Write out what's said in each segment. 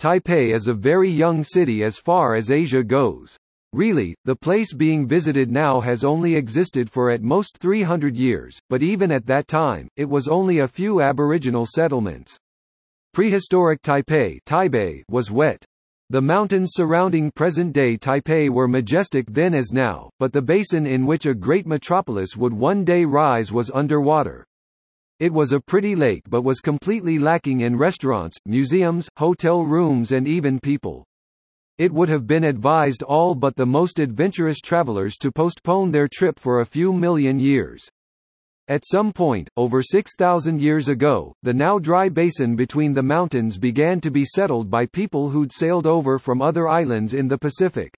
Taipei is a very young city as far as Asia goes. Really, the place being visited now has only existed for at most 300 years, but even at that time, it was only a few aboriginal settlements. Prehistoric Taipei, Taipei was wet. The mountains surrounding present-day Taipei were majestic then as now, but the basin in which a great metropolis would one day rise was underwater. It was a pretty lake but was completely lacking in restaurants, museums, hotel rooms and even people. It would have been advised all but the most adventurous travelers to postpone their trip for a few million years. At some point, over 6,000 years ago, the now dry basin between the mountains began to be settled by people who'd sailed over from other islands in the Pacific.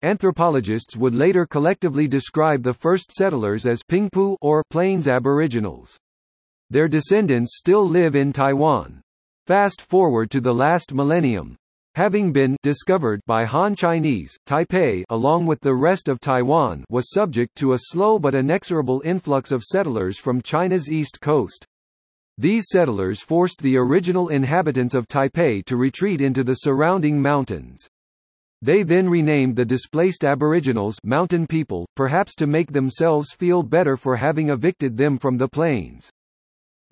Anthropologists would later collectively describe the first settlers as Pingpu or Plains Aboriginals. Their descendants still live in Taiwan. Fast forward to the last millennium. Having been discovered by Han Chinese, Taipei along with the rest of Taiwan was subject to a slow but inexorable influx of settlers from China's east coast. These settlers forced the original inhabitants of Taipei to retreat into the surrounding mountains. They then renamed the displaced aboriginals mountain people, perhaps to make themselves feel better for having evicted them from the plains.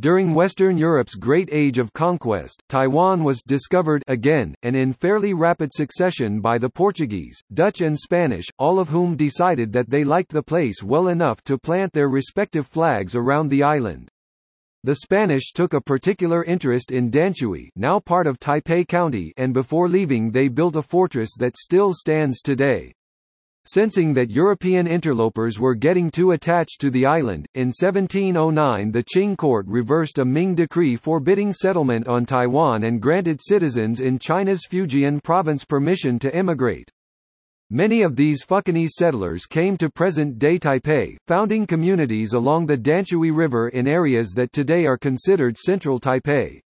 During Western Europe's Great Age of Conquest, Taiwan was discovered again, and in fairly rapid succession by the Portuguese, Dutch and Spanish, all of whom decided that they liked the place well enough to plant their respective flags around the island. The Spanish took a particular interest in Danshui now part of Taipei County and before leaving they built a fortress that still stands today. Sensing that European interlopers were getting too attached to the island, in 1709 the Qing court reversed a Ming decree forbidding settlement on Taiwan and granted citizens in China's Fujian province permission to emigrate. Many of these Fukienese settlers came to present-day Taipei, founding communities along the Danshui River in areas that today are considered central Taipei.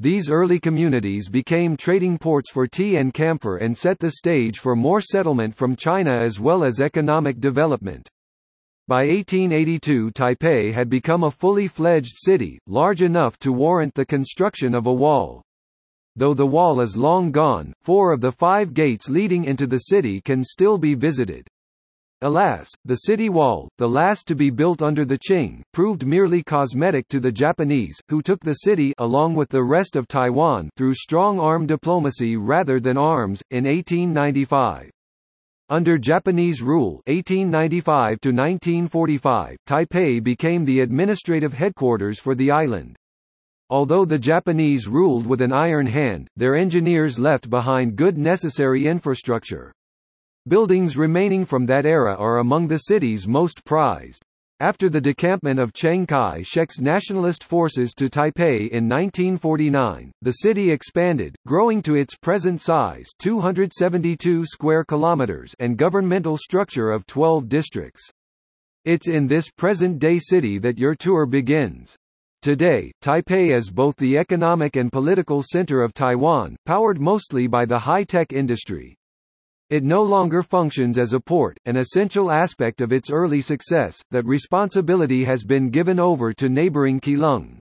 These early communities became trading ports for tea and camphor and set the stage for more settlement from China as well as economic development. By 1882 Taipei had become a fully fledged city, large enough to warrant the construction of a wall. Though the wall is long gone, four of the five gates leading into the city can still be visited. Alas, the city wall, the last to be built under the Qing, proved merely cosmetic to the Japanese, who took the city along with the rest of Taiwan through strong arm diplomacy rather than arms, in 1895. Under Japanese rule 1895 to 1945, Taipei became the administrative headquarters for the island. Although the Japanese ruled with an iron hand, their engineers left behind good necessary infrastructure. Buildings remaining from that era are among the city's most prized. After the decampment of Chiang Kai-shek's nationalist forces to Taipei in 1949, the city expanded, growing to its present size 272 square kilometers and governmental structure of 12 districts. It's in this present-day city that your tour begins. Today, Taipei is both the economic and political center of Taiwan, powered mostly by the high-tech industry. It no longer functions as a port, an essential aspect of its early success, that responsibility has been given over to neighboring Keelung.